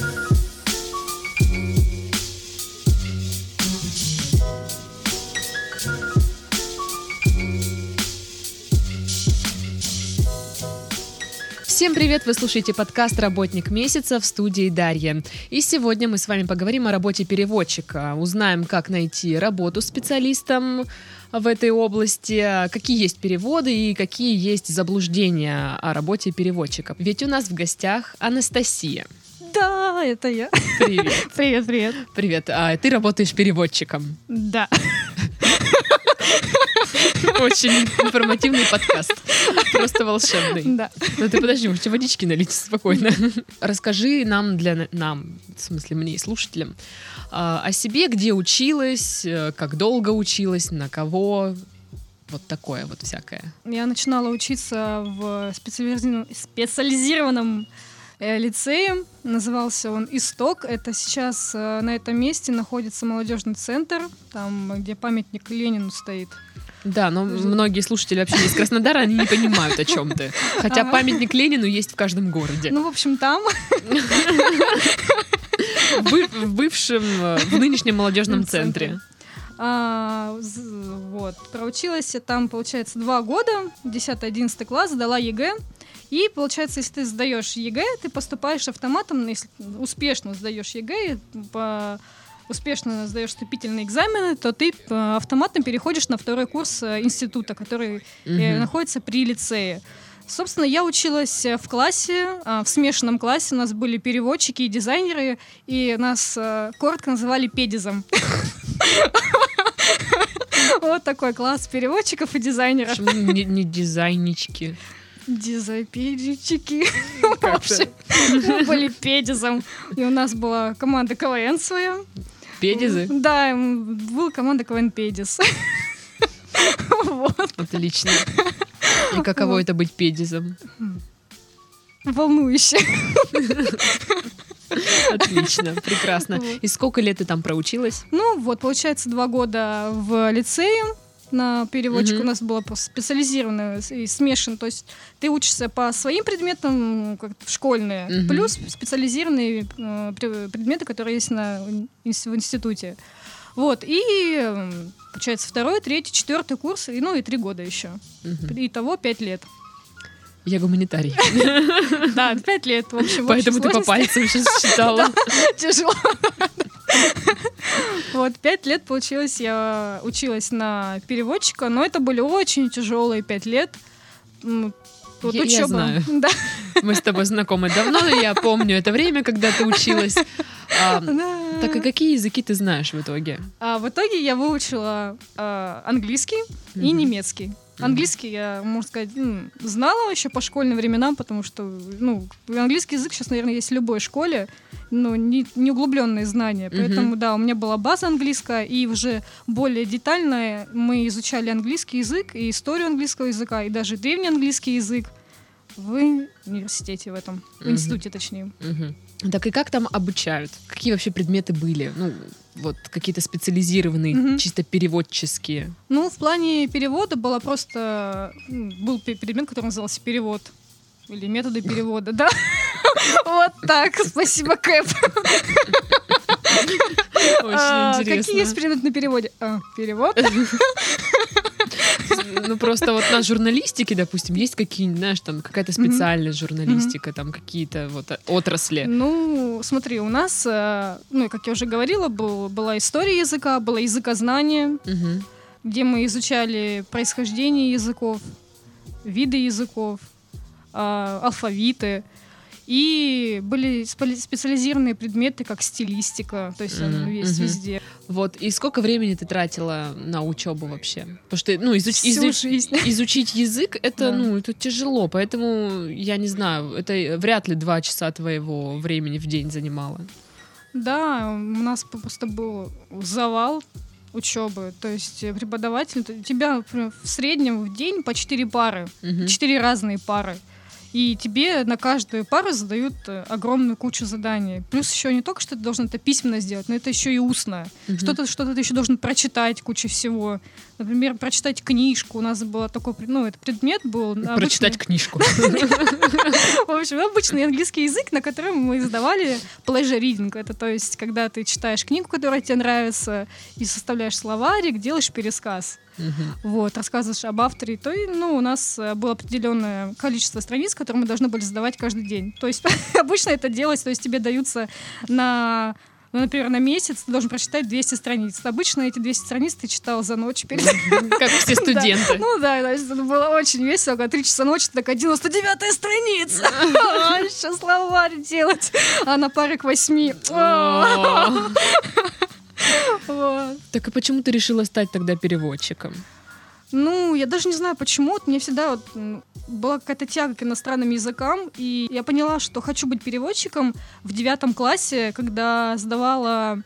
Всем привет! Вы слушаете подкаст «Работник месяца» в студии Дарья. И сегодня мы с вами поговорим о работе переводчика. Узнаем, как найти работу специалистам в этой области, какие есть переводы и какие есть заблуждения о работе переводчиков. Ведь у нас в гостях Анастасия. Да, это я. Привет. Привет, привет. Привет. А ты работаешь переводчиком. Да. Очень информативный подкаст. Просто волшебный. Да. Ну ты подожди, можете водички налить спокойно. Расскажи нам, для нам, в смысле мне и слушателям, а, о себе, где училась, э, как долго училась, на кого, вот такое вот всякое. Я начинала учиться в специализированном, специализированном э, лицее. Назывался он «Исток». Это сейчас э, на этом месте находится молодежный центр, там, где памятник Ленину стоит. Да, но многие слушатели вообще из Краснодара, они не понимают, о чем ты. Хотя Ага. памятник Ленину есть в каждом городе. Ну, в общем, там. В бы- в бывшем, э, в нынешнем молодежном центре. А, вот. Проучилась я там, получается, два года, 10-11 класс, сдала ЕГЭ. И, получается, если ты сдаешь ЕГЭ, ты поступаешь автоматом, ну, если успешно сдаешь ЕГЭ, по успешно сдаешь вступительные экзамены, то ты э, автоматом переходишь на второй курс э, института, который Мгм. находится при лицее. Собственно, я училась в классе, в смешанном классе. У нас были переводчики и дизайнеры, и нас коротко называли педизом. Вот такой класс переводчиков и дизайнеров. Почему не дизайнички? Дизайнерчики. В Как-то. общем, мы были педизом. И у нас была команда КВН своя. Педизы? Да, была команда КВН Педис. Вот. Отлично. И каково Вот. это быть педизом? Волнующе. Отлично, прекрасно. И сколько лет ты там проучилась? Ну, вот, получается, два года в лицее на переводчик Мгм. у нас было специализированное и смешан. То есть ты учишься по своим предметам, как школьные, Мгм. плюс специализированные э, пре- предметы, которые есть на, в институте. Вот, и получается второй, третий, четвертый курс, и, ну и три года еще. Мгм. Итого пять лет. Я гуманитарий, Да, пять лет, в общем. поэтому ты по пальцам сейчас считала. Тяжело. Вот, пять лет получилось, я училась на переводчика, но это были очень тяжелые пять лет. Вот Я- я учеба. знаю. Да, Мы с тобой знакомы давно, и я помню это время, когда ты училась. А, да. Так и какие языки ты знаешь в итоге? А в итоге я выучила а, английский и Мгм. немецкий. Английский я, можно сказать, м, знала еще по школьным временам, потому что, ну, английский язык сейчас, наверное, есть в любой школе, но не, не углубленные знания. Поэтому, да, у меня была база английская, и уже более детально мы изучали английский язык, и историю английского языка, и даже древний английский язык в университете в этом, в институте точнее. Так и как там обучают? Какие вообще предметы были? Ну, вот какие-то специализированные, Мгм. чисто переводческие. Ну, в плане перевода было просто... Был предмет, который назывался перевод. Или методы перевода, да? Вот так, спасибо, Кэп. Очень А, интересно. Какие есть предметы на переводе? А, Перевод? Ну, просто вот на журналистике, допустим, есть какие-нибудь, знаешь, там какая-то специальная журналистика, там какие-то вот э, отрасли. Ну, смотри, у нас, э, ну, как я уже говорила, был- была история языка, было языкознание, где мы изучали происхождение языков, виды языков, а, алфавиты. И были специализированные предметы, как стилистика, то есть он Мгм, есть мгм. везде. Вот, и сколько времени ты тратила на учебу вообще? Потому что, ну, изуч- изуч- изучить язык, это, Да. ну, это тяжело, поэтому, я не знаю, это вряд ли два часа твоего времени в день занимало. Да, у нас просто был завал учебы, то есть э, преподаватель, у тебя в среднем в день по четыре пары, Мгм. четыре разные пары. И тебе на каждую пару задают э, огромную кучу заданий. Плюс еще не только, что ты должен это письменно сделать, но это еще и устно. Мгм. Что-то, что-то ты еще должен прочитать, куча всего. Например, прочитать книжку. У нас был такой, ну, это предмет был. обычный- Прочитать книжку. В общем, обычный английский язык, на котором мы издавали pleasure reading. Это то есть, когда ты читаешь книгу, которая тебе нравится, и составляешь словарик, делаешь пересказ. Вот, рассказываешь об авторе, то и, ну, у нас э, было определенное количество страниц, которые мы должны были сдавать каждый день. То есть обычно это делать, то есть тебе даются на ну, например, на месяц ты должен прочитать 200 страниц. Обычно эти 200 страниц ты читал за ночь перед... Как все студенты. Ну да, это было очень весело, когда 3 часа ночи, такая 99-я страница. Еще словарь делать. А на пары к 8. О. Вот. Так и почему ты решила стать тогда переводчиком? Ну, я даже не знаю почему. Вот Мне всегда вот была какая-то тяга к иностранным языкам, и я поняла, что хочу быть переводчиком в девятом классе, когда сдавала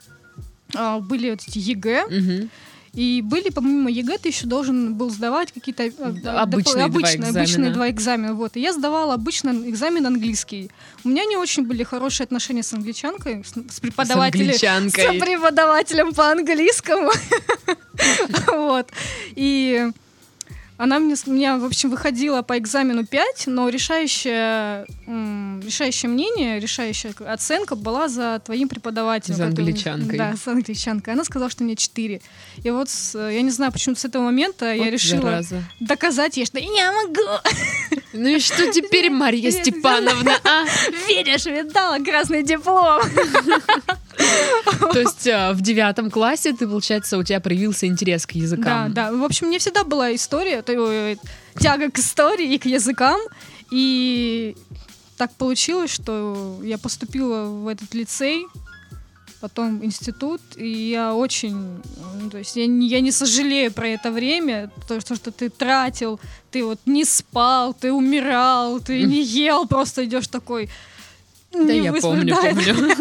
а, были вот эти ЕГЭ, Мгм. И были, помимо ЕГЭ, ты еще должен был сдавать какие-то а, Да, а, обычные доп- два обычные, обычные экзамена. два экзамена. Вот. И я сдавала обычно экзамен английский. У меня не очень были хорошие отношения с англичанкой, с, с С преподавателем. англичанкой. С преподавателем по английскому. Вот. И она мне, меня, в общем, выходила по экзамену 5, но решающее, решающее мнение, решающая оценка была за твоим преподавателем. За англичанкой. Да, с англичанкой. Она сказала, что мне 4. И вот, с- я не знаю, почему с этого момента я Вот решила зараза. доказать ей, что я могу. Ну и что теперь, Марья Степановна, а? Видишь, видала красный диплом. То есть а, в девятом классе ты, получается, у тебя проявился интерес к Да, языкам. да. В общем, мне всегда была история, то, э, тяга к истории и к языкам. И так получилось, что я поступила в этот лицей, потом институт, и я очень, ну, то есть я не, я не сожалею про это время, то, что, что ты тратил, ты вот не спал, ты умирал, ты не ел, просто идешь такой... Да, не я выспан- помню, да, помню.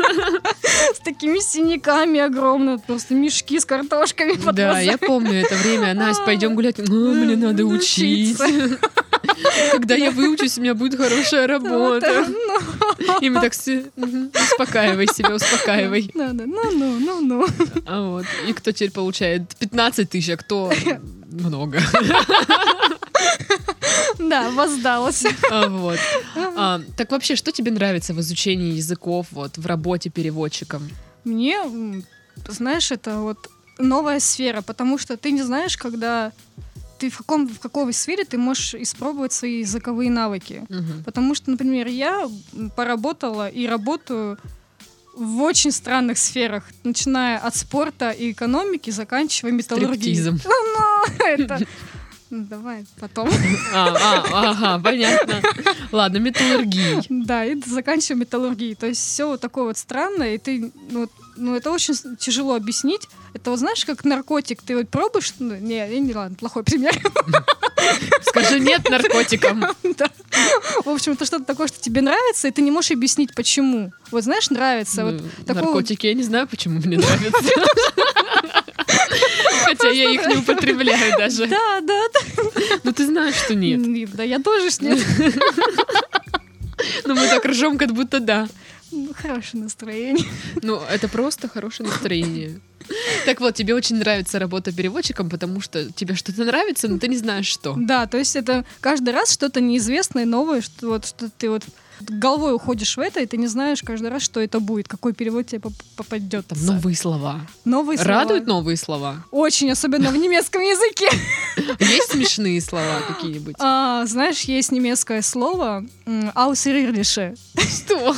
С такими синяками огромными, просто мешки с картошками под Да, я помню это время. Настя, пойдем гулять. «А, Мне надо учить. Когда я выучусь, у меня будет хорошая работа. ну, И мы так все... «Мгм, Успокаивай себя, успокаивай. Надо, ну, ну, ну, ну. А вот. И кто теперь получает 15 тысяч, а кто много. Да, воздалось. А, вот. А, так вообще, что тебе нравится в изучении языков, вот, в работе переводчиком? Мне, знаешь, это вот новая сфера, потому что ты не знаешь, когда ты в каком в какой сфере ты можешь испробовать свои языковые навыки. Мгм. Потому что, например, я поработала и работаю в очень странных сферах, начиная от спорта и экономики, заканчивая металлургией. Стриптизом. Ну, это... Ну, Давай потом. А, а, ага, понятно. Ладно, металлургией. Да, и заканчивая металлургией. То есть все вот такое вот странное, и ты, ну, вот, ну, это очень тяжело объяснить. Это вот знаешь, как наркотик, ты вот пробуешь, ну, не, не, ладно, плохой пример. Скажи нет наркотикам. Да. В общем, это что-то такое, что тебе нравится, и ты не можешь объяснить, почему. Вот знаешь, нравится. Вот Ну, такого- Наркотики я не знаю, почему мне нравятся. Хотя я их не употребляю даже. Да, да, да. Но ты знаешь, что нет. М, Да, я тоже ж нет. Но мы так ржем, как будто да. Ну, Хорошее настроение. Ну, это просто хорошее настроение. Так вот, тебе очень нравится работа переводчиком, потому что тебе что-то нравится, но ты не знаешь что. Да, то есть это каждый раз что-то неизвестное, новое, что вот что ты вот головой уходишь в это, и ты не знаешь каждый раз, что это будет, какой перевод тебе поп- попадет. Там новые слова. Новые слова. Радуют новые слова? Очень, особенно в немецком языке. Есть смешные слова какие-нибудь? А, знаешь, есть немецкое слово «außerirdische». Что?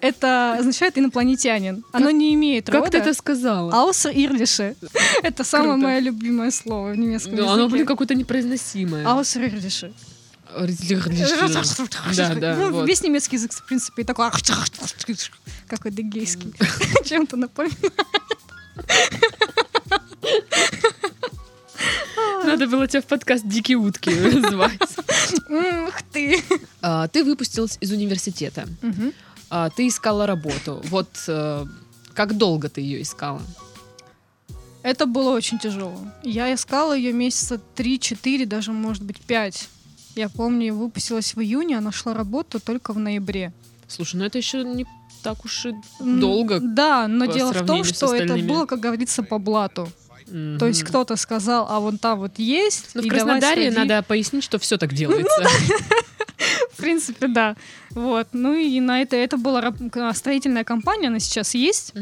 Это означает инопланетянин. Оно не имеет Как ты рода. это сказала? «Außerirdische». Это самое мое любимое слово в немецком Ну, оно, блин, языке. какое-то непроизносимое. «Außerirdische». Да, да, Ну, вот. Весь немецкий язык, в принципе, такой как адыгейский. Чем-то напоминает. Надо было тебя в подкаст «Дикие утки» звать. Ух ты! А, Ты выпустилась из университета. А, Ты искала работу. Вот э, как долго ты ее искала? Это было очень тяжело. Я искала ее месяца 3-4, даже, может быть, 5. Я помню, выпустилась в июне, а нашла работу только в ноябре. Слушай, ну это еще не так уж и М, долго. Да, но дело в том, что это было, как говорится, по блату. То есть кто-то сказал, а вон там вот есть. Ну, в Краснодаре сходи. надо пояснить, что все так делается. В принципе, да. Вот. Ну и на это, это была строительная компания, она сейчас есть.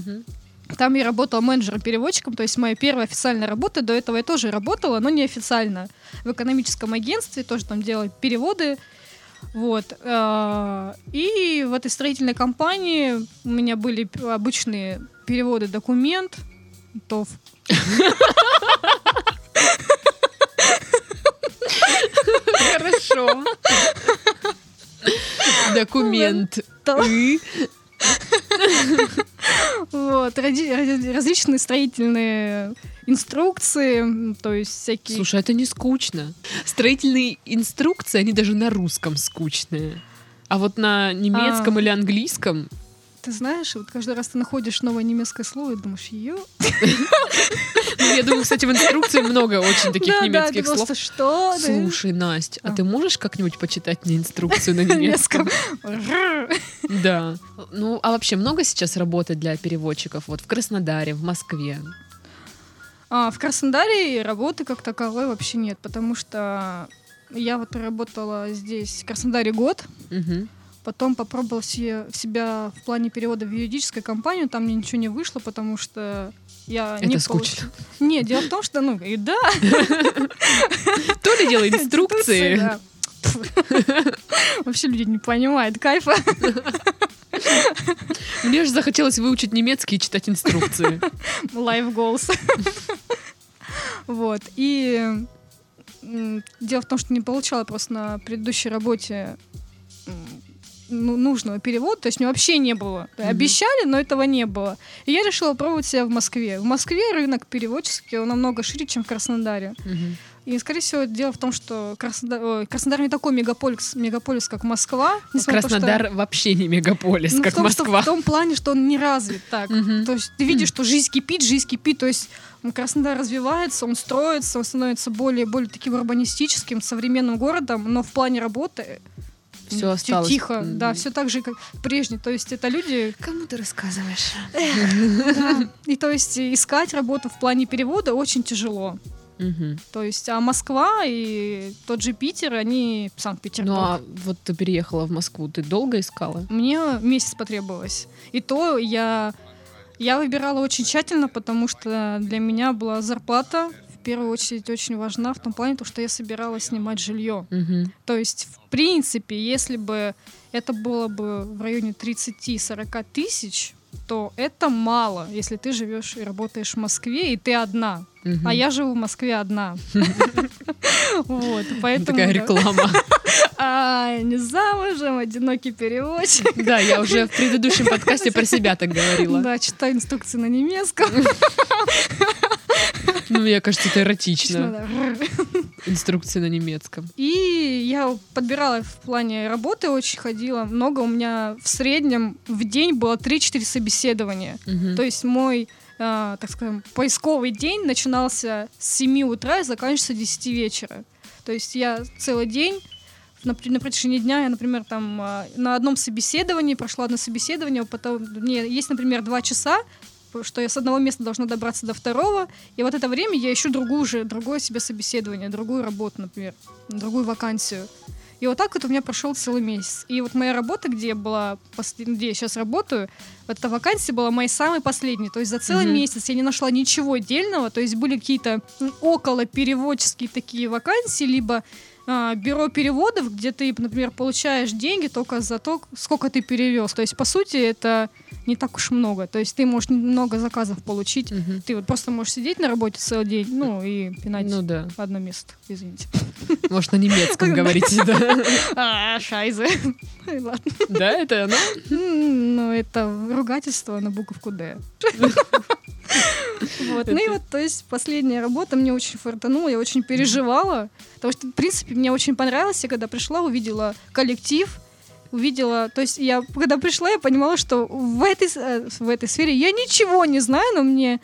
Там я работала менеджером-переводчиком, то есть моя первая официальная работа. До этого я тоже работала, но неофициально. В экономическом агентстве тоже там делала переводы. Вот. а, И в этой строительной компании у меня были обычные переводы документ, то в- Хорошо. Документ. И? Вот, различные строительные инструкции, то есть всякие... Слушай, это не скучно. Строительные инструкции, они даже на русском скучные. А вот на немецком А. или английском Ты знаешь, вот каждый раз ты находишь новое немецкое слово и думаешь, ее... Ну, я думаю, кстати, в инструкции много очень таких немецких слов. что? Слушай, Настя, а А. ты можешь как-нибудь почитать мне инструкцию на немецком? Да. Ну, а вообще много сейчас работы для переводчиков? Вот в Краснодаре, в Москве. А, в Краснодаре работы как таковой вообще нет, потому что я вот проработала здесь в Краснодаре год, Мгм. Потом попробовала се- себя в плане перевода в юридическую компанию, там мне ничего не вышло, потому что я не Это получ- скучно. Не, дело в том, что, ну, и да, То ли дело инструкции. Вообще люди не понимают кайфа. Мне же захотелось выучить немецкий и читать инструкции. Life goals. Вот. И дело в том, что не получала просто на предыдущей работе нужного перевода, то есть мне вообще не было. Мгм. Обещали, но этого не было. И я решила пробовать себя в Москве. В Москве рынок переводческий, он намного шире, чем в Краснодаре. Мгм. И, скорее всего, дело в том, что Краснодар, ой, Краснодар не такой мегаполис, мегаполис, как Москва. на то, что- Краснодар вообще не мегаполис, Ну, в как том, что Москва. в том плане, что он не развит так. Мгм. То есть ты видишь, что жизнь кипит, жизнь кипит. То есть Краснодар развивается, он строится, он становится более, более таким урбанистическим, современным городом, но в плане работы Всё м, осталось. тихо, М. да, все так же, как прежде. То есть это люди, Кому ты рассказываешь? да, и то есть искать работу в плане перевода очень тяжело. Мгм. То есть, а Москва и тот же Питер, они Санкт-Петербург. Ну а вот ты переехала в Москву, ты долго искала? Мне месяц потребовалось. И то я, я выбирала очень тщательно, потому что для меня была зарплата первую очередь очень важна в том плане, то, что я собиралась снимать жилье. Мгм. То есть, в принципе, если бы это было бы в районе 30-40 тысяч, то это мало, если ты живешь и работаешь в Москве, и ты одна. Мгм. А я живу в Москве одна. Вот, поэтому... Такая реклама. А, не замужем, одинокий переводчик. Да, я уже в предыдущем подкасте про себя так говорила. Да, читаю инструкции на немецком. Ну, мне кажется, это эротично. Инструкции на немецком. И я подбирала в плане работы, очень ходила много. У меня в среднем в день было 3-4 собеседования. То есть мой, а, так скажем, поисковый день начинался с 7 утра и заканчивался 10 вечера. То есть я целый день на, на протяжении дня я, например, там а, на одном собеседовании прошла одно собеседование, потом мне есть, например, два часа, что я с одного места должна добраться до второго, и вот это время я ищу другую же, другое себе собеседование, другую работу, например, другую вакансию. И вот так вот у меня прошел целый месяц. И вот моя работа, где я была, где я сейчас работаю, вот эта вакансия была моей самой последней. То есть за целый Мгм. месяц я не нашла ничего отдельного. То есть были какие-то около переводческие такие вакансии, либо а, бюро переводов, где ты, например, получаешь деньги только за то, сколько ты перевез. То есть, по сути, это не так уж много. То есть ты можешь много заказов получить. Мгм. Ты вот просто можешь сидеть на работе целый день, ну, и пинать Ну да. одно место, извините. Может, на немецком говорите, да? А, Ладно. Да, это оно? Ну, это ругательство на буковку «Д». Вот. Ну и вот, то есть, последняя работа мне очень фартанула, я очень переживала, потому что, в принципе, мне очень понравилось, я когда пришла, увидела коллектив, увидела, то есть я, когда пришла, я понимала, что в этой, э, в этой сфере я ничего не знаю, но мне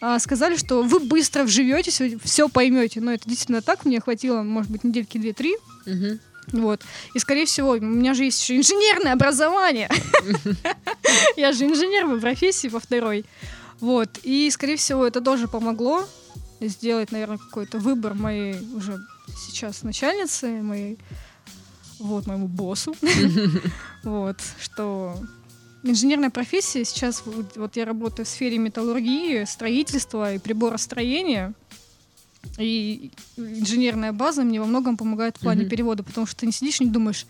а, сказали, что вы быстро вживетесь, все поймете. Но это действительно так, мне хватило, может быть, недельки две-три, Мгм. Вот. И, скорее всего, у меня же есть еще инженерное образование. Я же инженер по профессии по второй. Вот. И, скорее всего, это тоже помогло сделать, наверное, какой-то выбор моей уже сейчас начальницы, моей вот, моему боссу. Вот, что инженерная профессия сейчас, вот я работаю в сфере металлургии, строительства и приборостроения, и инженерная база мне во многом помогает в плане перевода, потому что ты не сидишь и не думаешь,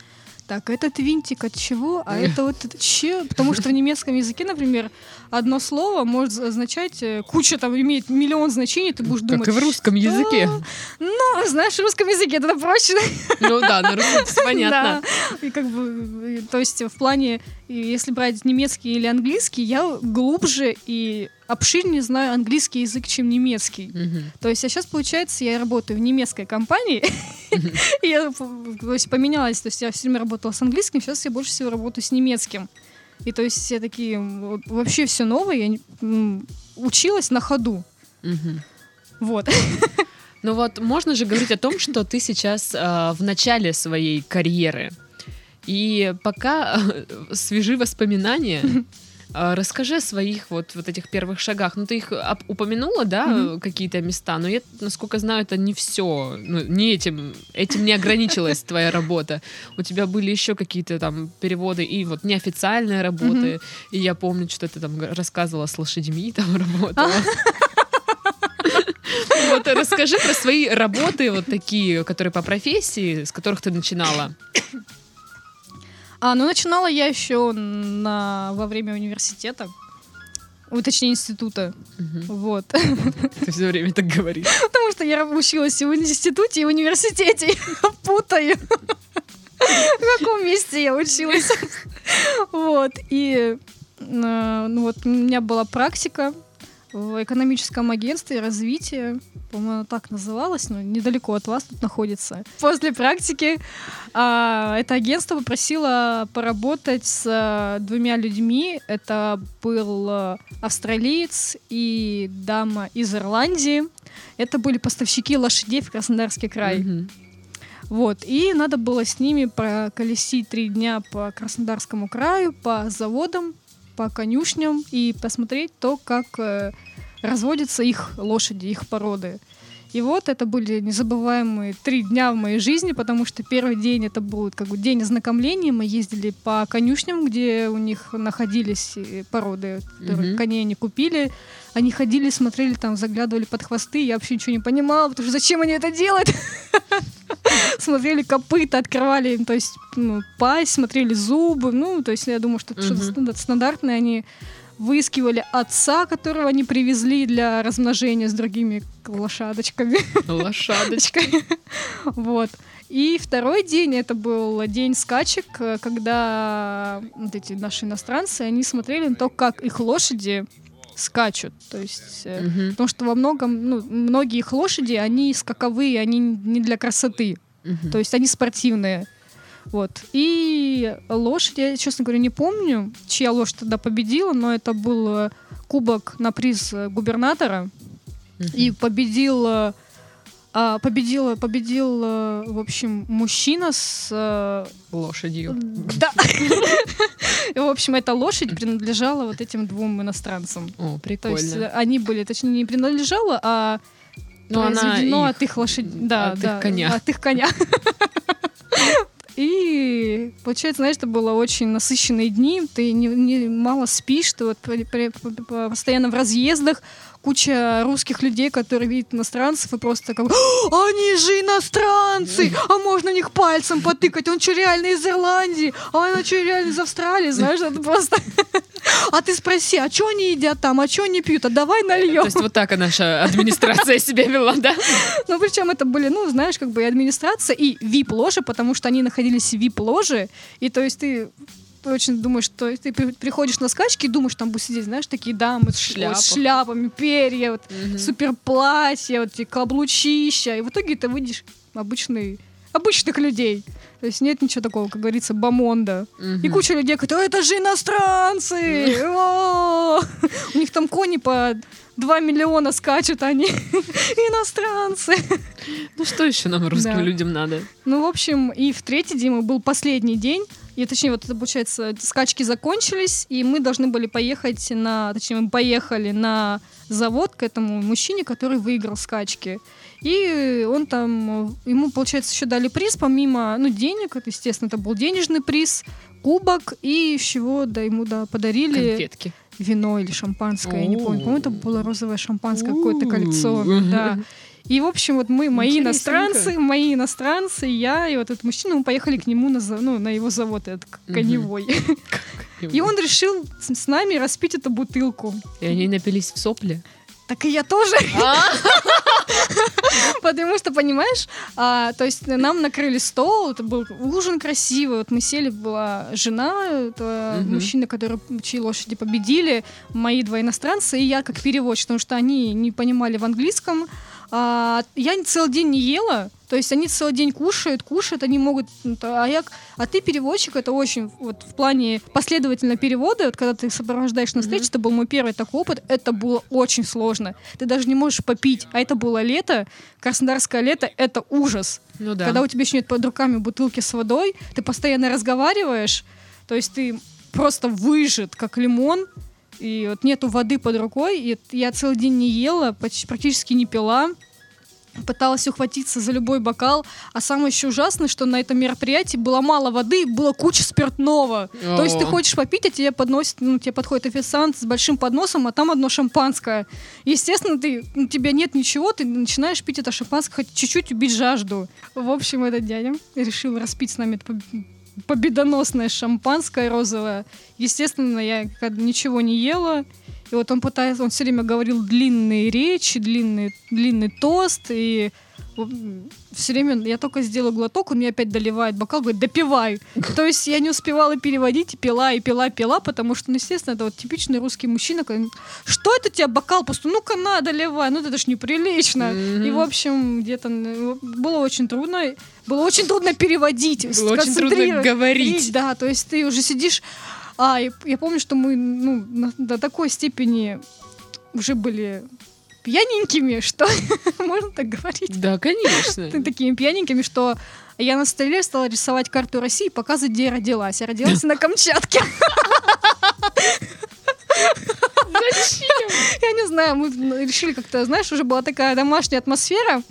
так, этот винтик от чего, а это вот это че? Потому что в немецком языке, например, одно слово может означать, э, куча там имеет миллион значений, ты будешь думать... Как и в русском языке. Ну, знаешь, в русском языке это проще. Ну да, на русском понятно. Да. И как бы, то есть в плане, если брать немецкий или английский, я глубже и обширнее знаю английский язык, чем немецкий. Мгм. То есть, а сейчас, получается, я работаю в немецкой компании, я то есть, поменялась, то есть я все время работала с английским, сейчас я больше всего работаю с немецким. И то есть все такие, вообще все новое, я не- училась на ходу. Вот. Ну вот, можно же говорить о том, что ты сейчас э, в начале своей карьеры. И пока э, свежи воспоминания, э, расскажи о своих вот, вот этих первых шагах. Ну, ты их упомянула, да, э, какие-то места, но я, насколько знаю, это не все. Ну, не этим, этим не ограничилась твоя работа. У тебя были еще какие-то там переводы и вот неофициальные работы. И я помню, что ты там рассказывала с лошадьми, там работала. Вот расскажи про свои работы вот такие, которые по профессии, с которых ты начинала. А, ну начинала я еще на, во время университета. Ой, точнее, института. Мгм. Вот. Ты все время так говоришь. Потому что я училась и в институте, и в университете. Я путаю. В каком месте я училась. Вот. И э, ну вот у меня была практика в экономическом агентстве развития. По-моему, так называлось, но недалеко от вас тут находится. После практики а, это агентство попросило поработать с а, двумя людьми. Это был а, австралиец и дама из Ирландии. Это были поставщики лошадей в Краснодарский край. Вот. И надо было с ними проколесить три дня по Краснодарскому краю, по заводам, по конюшням и посмотреть то, как э, разводятся их лошади, их породы. И вот это были незабываемые три дня в моей жизни, потому что первый день это был как бы день ознакомления. Мы ездили по конюшням, где у них находились э, породы, которые коней они купили. Они ходили, смотрели там, заглядывали под хвосты. Я вообще ничего не понимала, потому что зачем они это делают? Смотрели копыта, открывали им, то есть, ну, пасть, смотрели зубы. Ну, то есть, я думаю, что это что-то стандартное. Они выискивали отца, которого они привезли для размножения с другими лошадочками. Лошадочка. Вот. И второй день, это был день скачек, э, когда вот эти наши иностранцы, они смотрели на то, как их лошади скачут. То есть... Мгм. Потому что во многом, ну, многие их лошади, они скаковые, они не для красоты. Мгм. То есть они спортивные. Вот. И лошадь, я, честно говоря, не помню, чья лошадь тогда победила, но это был э, кубок на приз э, губернатора. И победил, э, а, победил, победил, в общем, мужчина с... Лошадью. Да. В общем, эта лошадь принадлежала вот этим двум иностранцам. О, То прикольно. есть э, они были, точнее, не принадлежала, а она произведено их- от их лошадей. Да, от их да, коня. От их коня. И получается, знаешь, это было очень насыщенные дни. Ты не, не- мало спишь, ты вот постоянно в разъездах. Куча русских людей, которые видят иностранцев, и просто как «А, они же иностранцы! А можно них пальцем потыкать? Он что, реально из Ирландии? А она что, реально из Австралии? Знаешь, это просто... А ты спроси, а что они едят там? А что они пьют? А давай То нальем. есть вот так наша администрация себя вела, да? Ну, причем это были, ну, знаешь, как бы и администрация, и вип-ложи, потому что они находились в вип-ложе, и то есть ты очень думаешь, что ты при- приходишь на скачки и думаешь, там будут сидеть, знаешь, такие дамы с, ш- шляпах. с шляпами, перья, вот, Мгм. супер платья, вот эти каблучища, и в итоге ты выйдешь обычный обычных людей. То есть нет ничего такого, как говорится, бомонда. И Мгм. куча людей, которые, это же иностранцы! О!» У них там кони по 2 миллиона скачут, они иностранцы. Ну что еще нам, русским людям, надо? Ну, в общем, и в третий день был последний день. И, точнее, вот это, получается, скачки закончились, и мы должны были поехать на... Точнее, мы поехали на завод к этому мужчине, который выиграл скачки. И он там... Ему, получается, еще дали приз, помимо, ну, денег, это, естественно, это был денежный приз, кубок, и чего, да, ему, да, подарили Конфетки. вино или шампанское, я не помню. По-моему, это было розовое шампанское, какое-то кольцо, да. И, в общем, вот мы, мои иностранцы, мои иностранцы, я и вот этот мужчина, мы поехали к нему на, ну, на его завод, этот коневой. И он решил с нами распить эту бутылку. И они напились в сопли? Так и я тоже, потому что, понимаешь, а, то есть нам накрыли стол, это был ужин красивый, вот мы сели, была жена этого Мгм. мужчины, который, чьи лошади победили, мои два иностранца, и я как переводчик, потому что они не понимали в английском. А, я целый день не ела, то есть они целый день кушают, кушают, они могут, ну, а я, а ты переводчик, это очень вот в плане последовательно перевода, вот когда ты сопровождаешь на встрече, это был мой первый такой опыт, это было очень сложно. Ты даже не можешь попить, а это было лето, краснодарское лето, это ужас. Ну да. Когда у тебя еще нет под руками бутылки с водой, ты постоянно разговариваешь, то есть ты просто выжат, как лимон, и вот нету воды под рукой, и я целый день не ела, почти, практически не пила, пыталась ухватиться за любой бокал, а самое еще ужасное, что на этом мероприятии было мало воды, было куча спиртного. То есть ты хочешь попить, а тебе подносит, ну, тебе подходит официант с большим подносом, а там одно шампанское. Естественно, ты, у тебя нет ничего, ты начинаешь пить это шампанское, хоть чуть-чуть убить жажду. В общем, этот дядя решил распить с нами это победоносное шампанское розовое. Естественно, я ничего не ела. И вот он пытается, он все время говорил длинные речи, длинный, длинный тост, и все время я только сделаю глоток, он мне опять доливает бокал, говорит, допивай. То есть я не успевала переводить, и пила, и пила, пила, потому что, ну, естественно, это вот типичный русский мужчина, который, что это у тебя бокал пустой? Ну-ка на, доливай, ну это ж неприлично. Мгм. И, в общем, где-то было очень трудно, было очень трудно переводить, Было очень трудно говорить. Да, то есть ты уже сидишь... А, я, я помню, что мы ну, на- до такой степени уже были пьяненькими, что можно так говорить. Да, конечно. Такими пьяненькими, что я на столе стала рисовать карту России и показывать, где я родилась. Я родилась на Камчатке. Зачем? Я не знаю, мы решили как-то, знаешь, уже была такая домашняя атмосфера.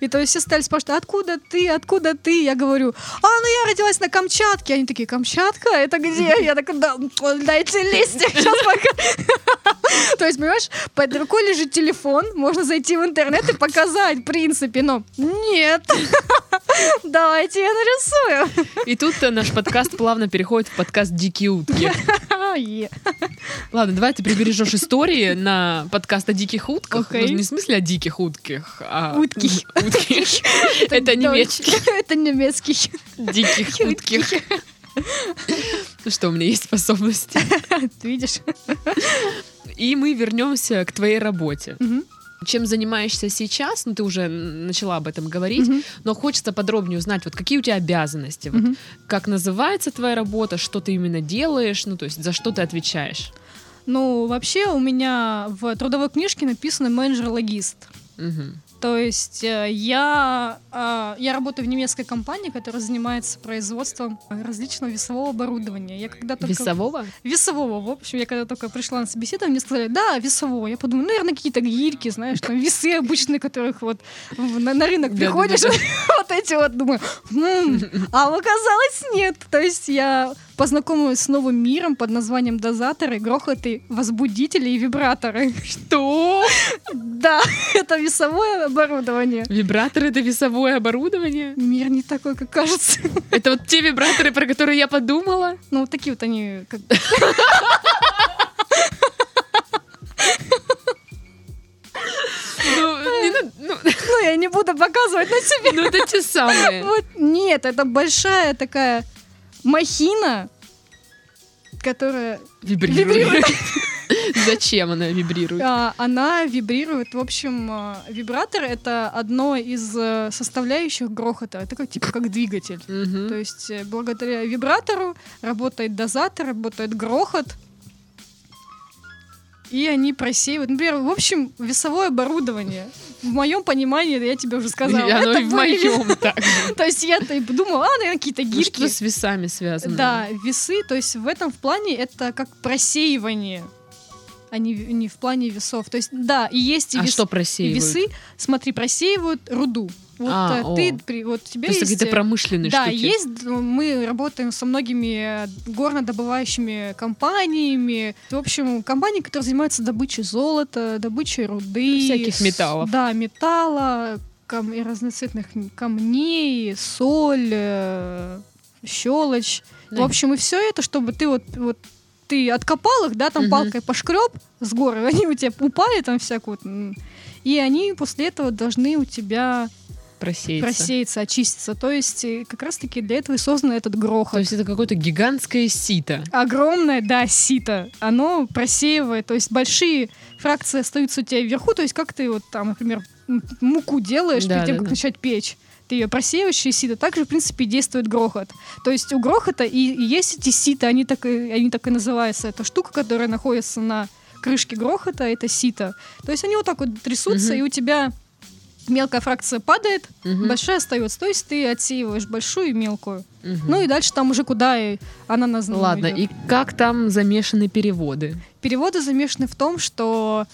И то есть все стали спрашивать, откуда ты, откуда ты? Я говорю, а, ну я родилась на Камчатке. Они такие, Камчатка? Это где? Я такая, да, дайте листик, сейчас пока. То есть, понимаешь, под рукой лежит телефон, можно зайти в интернет и показать, в принципе, но нет. Давайте я нарисую. И тут наш подкаст плавно переходит в подкаст «Дикие утки». Ладно, давай ты прибережешь истории на подкаст о диких утках. Окей. Ну, не в смысле о диких утках, а... Утки. Утки. Это немецкий. Это немецкий. Диких утких. Ну что, у меня есть способности. Ты видишь? И мы вернемся к твоей работе. Чем занимаешься сейчас? Ну, ты уже начала об этом говорить, Мгм. но хочется подробнее узнать, вот какие у тебя обязанности, вот, Мгм. как называется твоя работа, что ты именно делаешь, ну, то есть за что ты отвечаешь. Ну, вообще у меня в трудовой книжке написано менеджер-логист. Мгм. То есть э, я, э, я работаю в немецкой компании, которая занимается производством различного весового оборудования. Я когда только... Весового? Весового, в общем, я когда только пришла на собеседование, мне сказали, да, весового. Я подумала, наверное, какие-то гирьки, знаешь, там весы обычные, которых вот на, на рынок приходишь, вот эти вот, думаю, «М». а оказалось нет. То есть я познакомилась с новым миром под названием дозаторы, грохоты, возбудители и вибраторы. Что? Да, это весовое оборудование. Вибраторы — это весовое оборудование? Мир не такой, как кажется. Это вот те вибраторы, про которые я подумала? Ну, вот такие вот они, как Ну, ну, Ну, я не буду показывать на себе. ну, это те самые. Вот, нет, это большая такая махина, которая... Вибрирует. Зачем она вибрирует? А, Она вибрирует. В общем, а, вибратор — это одно из э, составляющих грохота. Это как, типа как двигатель. Мгм. То есть э, благодаря вибратору работает дозатор, работает грохот. И они просеивают. Например, в общем, весовое оборудование. В моем понимании, я тебе уже сказала, оно это в моем также. То есть я-то и подумала, а, наверное, какие-то Ну, гирки. Что с весами связано? Да, весы, то есть в этом в плане это как просеивание, а не, в- не в плане весов. То есть, да, и есть и А вес- что просеивают? весы, смотри, просеивают руду. Вот А, э, ты, о. при, вот То есть какие-то э, промышленные да, штуки. есть, э, мы работаем со многими горнодобывающими компаниями. В общем, компании, которые занимаются добычей золота, добычей руды. Всяких металлов. Да, металла, кам- и разноцветных камней, соль, щелочь. В Да. общем, и все это, чтобы ты вот, вот ты откопал их, да, там Мгм. палкой пошкреб с горы, они у тебя упали там всякую, вот, и они после этого должны у тебя Просеяться. просеяться, очиститься. То есть э, как раз-таки для этого и создан этот То грохот. есть это какое-то гигантское сито. Огромное, да, сито, оно просеивает, то есть большие фракции остаются у тебя вверху, то есть как ты вот там, например, муку делаешь Да, перед тем, да, как да. начать печь. Ты ее просеиваешь и сито. Также, в принципе, действует грохот. То есть у грохота и, и есть эти сита, они так, и, они так и называются. Это штука, которая находится на крышке грохота, это сито. То есть они вот так вот трясутся, Мгм. и у тебя мелкая фракция падает, Мгм. большая остается. То есть ты отсеиваешь большую и мелкую. Мгм. Ну и дальше там уже куда и она на Ладно, и как там замешаны переводы? Переводы замешаны в том, что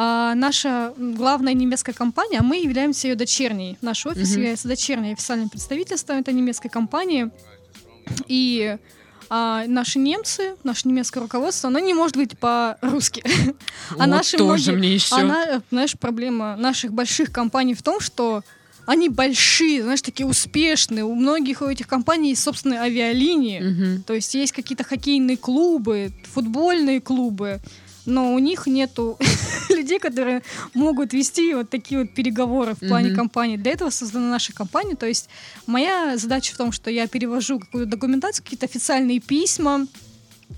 а, наша главная немецкая компания, мы являемся ее дочерней. Наш офис Мгм. является дочерней официальным представительством этой немецкой компании. И а, наши немцы, наше немецкое руководство, оно не может быть по-русски. А Вот наши тоже многие- мне еще. Она, э, знаешь, проблема наших больших компаний в том, что они большие, знаешь, такие успешные. У многих у этих компаний есть собственные авиалинии. Мгм. То есть есть какие-то хоккейные клубы, футбольные клубы, но у них нету людей, которые могут вести вот такие вот переговоры в плане Мгм. компании. Для этого создана наша компания. То есть моя задача в том, что я перевожу какую-то документацию, какие-то официальные письма.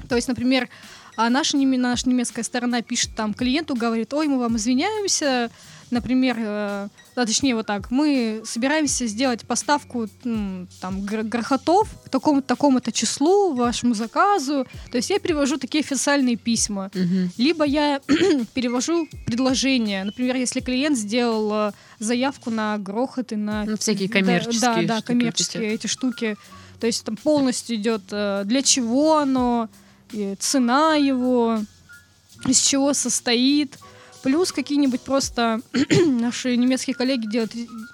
То есть, например, а наша, наша немецкая сторона пишет там клиенту, говорит, ой, мы вам извиняемся, например, э, да, точнее вот так, мы собираемся сделать поставку там гр- грохотов к такому-то такому-то числу вашему заказу. То есть я перевожу такие официальные письма. Мгм. Либо я перевожу предложение. Например, если клиент сделал э, заявку на грохот и на... Ну, всякие Да, коммерческие Да, да, штуки коммерческие эти штуки. То есть там полностью идет, э, для чего оно, цена его, из чего состоит. Плюс какие-нибудь просто наши немецкие коллеги делают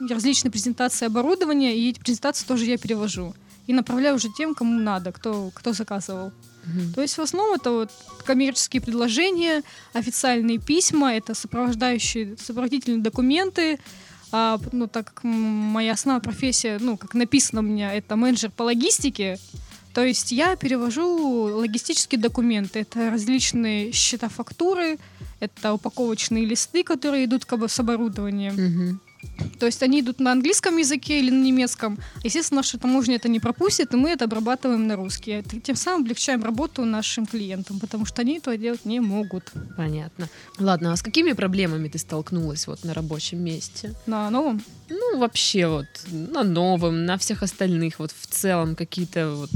различные презентации оборудования, и эти презентации тоже я перевожу. И направляю уже тем, кому надо, кто, кто заказывал. Мгм. То есть в основном это вот коммерческие предложения, официальные письма, это сопровождающие, сопроводительные документы. А, ну, так как моя основная профессия, ну, как написано у меня, это менеджер по логистике, то есть я перевожу логистические документы. Это различные счета фактуры, это упаковочные листы, которые идут как бы с оборудованием. Мгм. То есть они идут на английском языке или на немецком. Естественно, наша таможня это не пропустит, и мы это обрабатываем на русский. Тем самым облегчаем работу нашим клиентам, потому что они этого делать не могут Понятно. Ладно, а с какими проблемами ты столкнулась вот на рабочем месте? на новом. Ну, вообще вот на новом, на всех остальных, вот в целом какие-то вот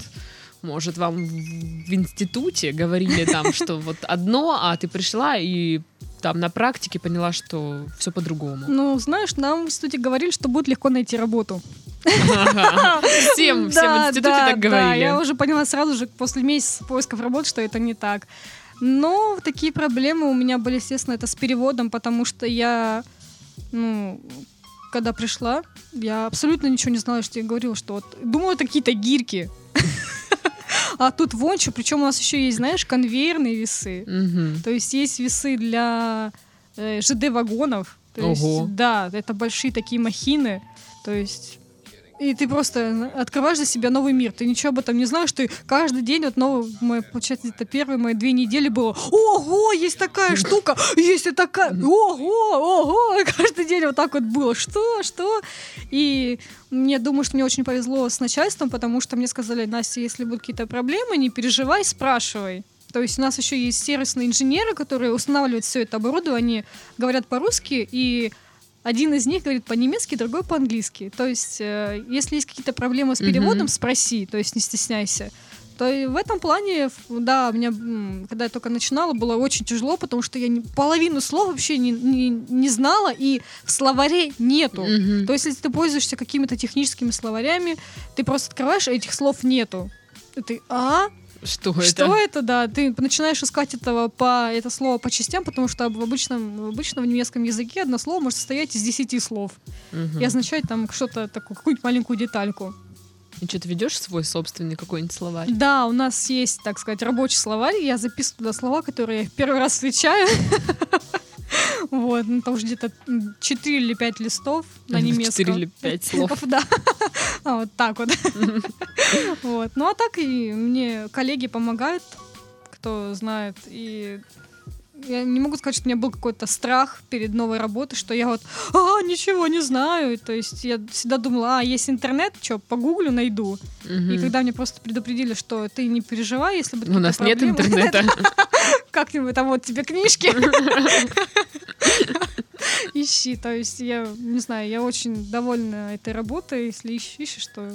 может, вам в институте говорили там, что вот одно, а ты пришла и там на практике поняла, что все по-другому. Ну, знаешь, нам в институте говорили, что будет легко найти работу. Ага. Всем, всем в институте так говорили. я уже поняла сразу же после месяца поисков работы, что это не так. Но такие проблемы у меня были, естественно, это с переводом, потому что я, ну, когда пришла, я абсолютно ничего не знала, что я говорила, что вот, думала, это какие-то гирьки. А тут вончу, причем у нас еще есть, знаешь, конвейерные весы. То есть есть весы для э, ЖД-вагонов. То есть, Ого. да, это большие такие махины. То есть и ты просто открываешь для себя новый мир. Ты ничего об этом не знаешь. Ты каждый день, вот новый, мой, получается, это первые мои две недели было. Ого, есть такая штука, есть и такая. Ого, ого. Каждый день вот так вот было. Что, что? И мне думаю, что мне очень повезло с начальством, потому что мне сказали, Настя, если будут какие-то проблемы, не переживай, спрашивай. То есть у нас еще есть сервисные инженеры, которые устанавливают все это оборудование, говорят по-русски, и один из них говорит по-немецки, другой по-английски. То есть, э, если есть какие-то проблемы с переводом, Мгм. спроси, то есть не стесняйся. То и в этом плане, да, у меня, когда я только начинала, было очень тяжело, потому что я не- половину слов вообще не, не, не знала, и в словаре нету. Мгм. То есть, если ты пользуешься какими-то техническими словарями, ты просто открываешь, а этих слов нету. И ты, а? Что, Что это? это, да? Ты начинаешь искать этого по это слово по частям, потому что в обычном, в обычном немецком языке одно слово может состоять из 10 слов Мгм. и означать там что-то такое, какую-нибудь маленькую детальку. И что, ты ведешь свой собственный какой-нибудь словарь? Да, у нас есть, так сказать, рабочий словарь. Я записываю туда слова, которые я первый раз встречаю. Вот, ну, там уже где-то 4 или 5 листов на немецком. Четыре или пять слов. Да. А, Вот так вот. Вот. Ну а так и мне коллеги помогают, кто знает. И я не могу сказать, что у меня был какой-то страх перед новой работой, что я вот, а, ничего не знаю. То есть я всегда думала, а, есть интернет, что, погуглю, найду. И Мгм. когда мне просто предупредили, что ты не переживай, если будет У нас нет проблемы, интернета. как-нибудь там вот тебе книжки. Ищи, то есть я не знаю, я очень довольна этой работой. Если ищ- ищешь, то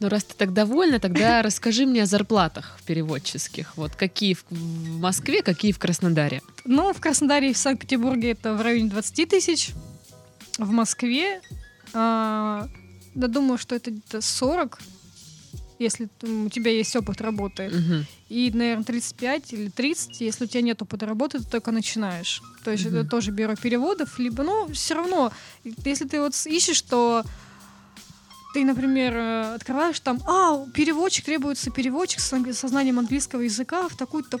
Ну, раз ты так довольна, тогда расскажи мне о зарплатах переводческих. Вот какие в Москве, какие в Краснодаре. Ну, в Краснодаре и в Санкт-Петербурге это в районе 20 тысяч. В Москве, а, да, думаю, что это где-то 40, если у тебя есть опыт работы. Мгм. И, наверное, 35 или 30, если у тебя нет опыта работы, ты только начинаешь. То есть Мгм. это тоже бюро переводов, либо, ну, все равно, если ты вот ищешь, что ты, например, э, открываешь там, а, переводчик, требуется переводчик с англи- со знанием английского языка в такую-то,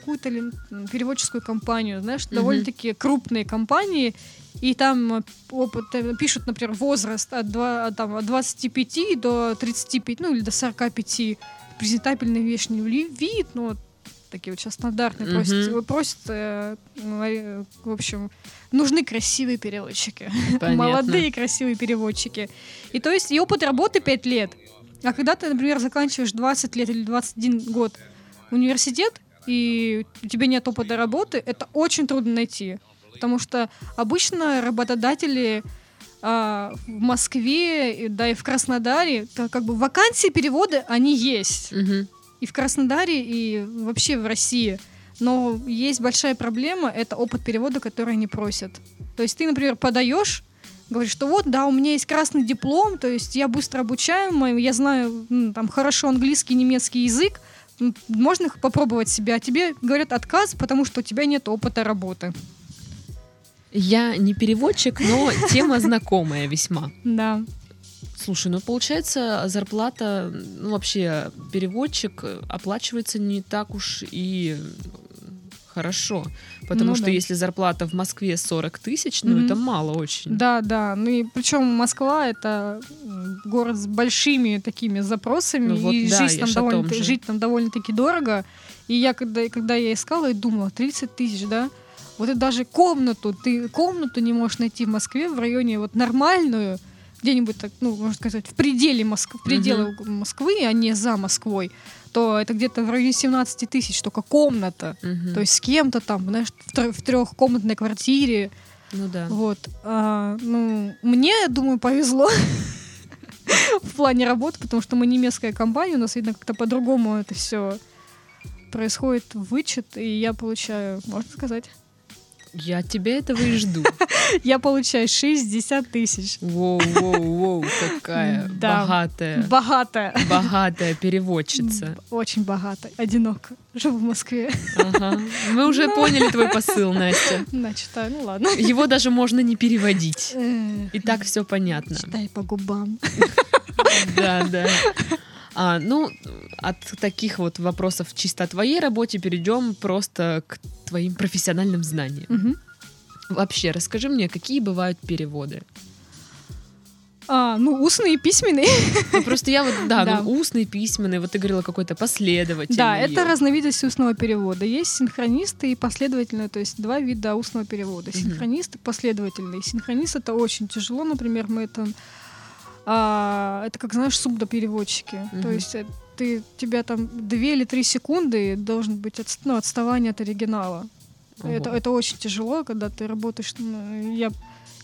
м, переводческую компанию, знаешь, Мгм. довольно-таки крупные компании, и там э, опыт, э, пишут, например, возраст от, два- от, там, от 25 до 35, ну, или до 45, презентабельный внешний вид, вот такие вот сейчас стандартные Мгм. просят, просят э, э, в общем, нужны красивые переводчики. Молодые красивые переводчики. И то есть и опыт работы 5 лет. А когда ты, например, заканчиваешь 20 лет или 21 год университет, и у тебя нет опыта работы, это очень трудно найти. Потому что обычно работодатели а, в Москве, да и в Краснодаре, как бы вакансии перевода, они есть Мгм. И в Краснодаре, и вообще в России. Но есть большая проблема, это опыт перевода, который они просят. То есть ты, например, подаешь, говоришь, что вот, да, у меня есть красный диплом, то есть я быстро обучаемый, я знаю там хорошо английский, немецкий язык, можно их попробовать себя, а тебе говорят отказ, потому что у тебя нет опыта работы. Я не переводчик, но тема знакомая весьма. Да. Слушай, ну получается зарплата, ну вообще переводчик э, оплачивается не так уж и э, хорошо. Потому Ну что да. если зарплата в Москве 40 тысяч, ну Мгм. это мало очень. Да, да. Ну и причем Москва это город с большими такими запросами, Ну вот и да, жить, я там довольно, жить там довольно-таки дорого. И я когда, когда я искала, я думала, 30 тысяч, да? Вот и даже комнату, ты комнату не можешь найти в Москве в районе вот нормальную, где-нибудь так, ну, можно сказать, в пределе Москвы, в пределах Москвы, а не за Москвой, то это где-то в районе 17 тысяч только комната. Мгм. То есть с кем-то там, знаешь, в, в трехкомнатной квартире, Ну да. вот. а, ну, мне, думаю, повезло в плане работы, потому что мы немецкая компания, у нас, видно, как-то по-другому это все происходит вычет, и я получаю, можно сказать, Я от тебя этого и жду. я получаю 60 тысяч. Воу-воу-воу, какая Да. богатая, Богатая. богатая переводчица. Очень богатая. Одиноко. Живу в Москве. Ага. Мы уже Ну. поняли твой посыл, Настя. На, читаю, ну ладно. Его даже можно не переводить. И так все понятно. Читай по губам. Да, да. А, ну, от таких вот вопросов чисто о твоей работе перейдем просто к твоим профессиональным знаниям. Мгм. Вообще, расскажи мне, какие бывают переводы? А, ну, устные и письменные. Ну, просто я вот, да, Да. ну, устный, письменный, вот ты говорила какой-то последовательный. Да, это разновидность устного перевода. Есть синхронисты и последовательные, то есть два вида устного перевода. Мгм. Синхронист и последовательный. Синхронист это очень тяжело, например, мы это а, это как знаешь субдопереводчики. То Мгм. есть э, ты, тебя там две или три секунды должен быть от, ну, отставание от оригинала. Это, Ого. это очень тяжело, когда ты работаешь. ну, Я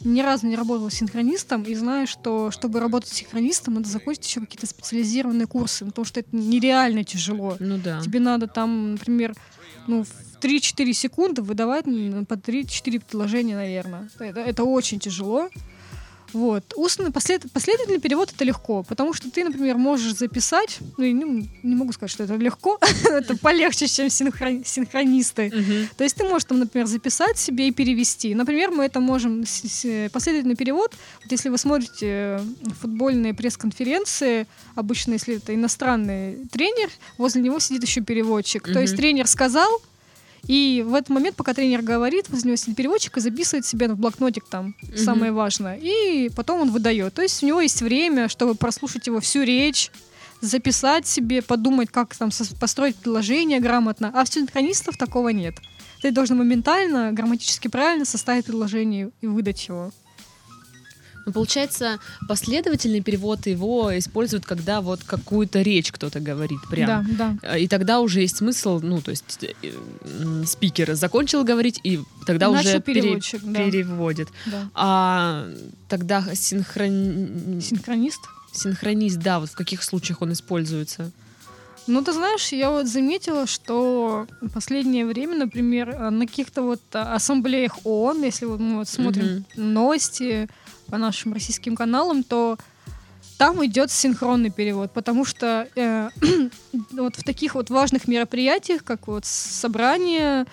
ни разу не работала синхронистом и знаю, что чтобы работать синхронистом, надо закончить еще какие-то специализированные курсы, потому что это нереально тяжело. Ну да. Тебе надо там, например, ну, в 3-4 секунды выдавать по 3-4 предложения, наверное. Это, это очень тяжело. Вот. Устный послед- последовательный перевод это легко, потому что ты, например, можешь записать, ну, не, не могу сказать, что это легко, это полегче, чем синхрон- синхронисты. Мгм. То есть ты можешь там, например, записать себе и перевести. Например, мы это можем, последовательный перевод, вот если вы смотрите э, футбольные пресс-конференции, обычно, если это иностранный тренер, возле него сидит еще переводчик. То есть тренер сказал, и в этот момент, пока тренер говорит, возле него сидит переводчик и записывает себе в блокнотик там Мгм. самое важное. И потом он выдает. То есть у него есть время, чтобы прослушать его всю речь, записать себе, подумать, как там построить предложение грамотно. А в синхронистов такого нет. Ты должен моментально, грамматически правильно составить предложение и выдать его. Ну, получается, последовательный перевод его используют, когда вот какую-то речь кто-то говорит прям. Да, да. А, И тогда уже есть смысл, ну, то есть э, спикер закончил говорить, и тогда Начал уже пере- переводчик, да. переводит. да. А тогда синхрон... Синхронист. синхронист, да, вот в каких случаях он используется? Ну, ты знаешь, я вот заметила, что в последнее время, например, э, на каких-то вот ассамблеях ООН, если вот мы вот смотрим новости по нашим российским каналам, то там идет синхронный перевод, потому что э, вот в таких вот важных мероприятиях, как вот собрание,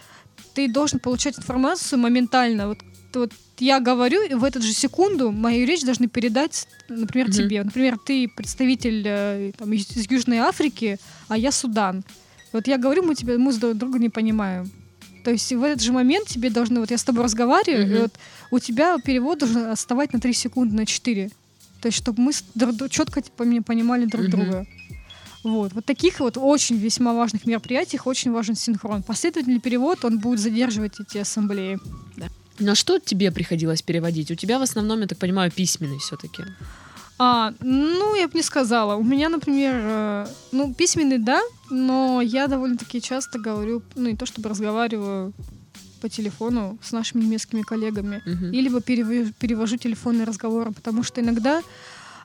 ты должен получать информацию моментально. Вот, вот я говорю, и в эту же секунду мою речь должны передать, например, Мгм. тебе. Например, ты представитель э, там, из, из Южной Африки, а я Судан. Вот я говорю, мы тебя мы друг друга не понимаем. То есть в этот же момент тебе должны, вот я с тобой разговариваю, и Мгм. вот у тебя перевод должен отставать на 3 секунды, на 4. То есть, чтобы мы четко понимали друг Мгм. друга. Вот. Вот таких вот очень весьма важных мероприятиях очень важен синхрон. Последовательный перевод, он будет задерживать эти ассамблеи. На что тебе приходилось переводить? У тебя в основном, я так понимаю, письменный все-таки. А, ну, я бы не сказала. У меня, например, э, ну, письменный, да, но я довольно-таки часто говорю, ну, не то чтобы разговариваю по телефону с нашими немецкими коллегами, Мгм. и либо перевожу, перевожу телефонные разговоры, потому что иногда,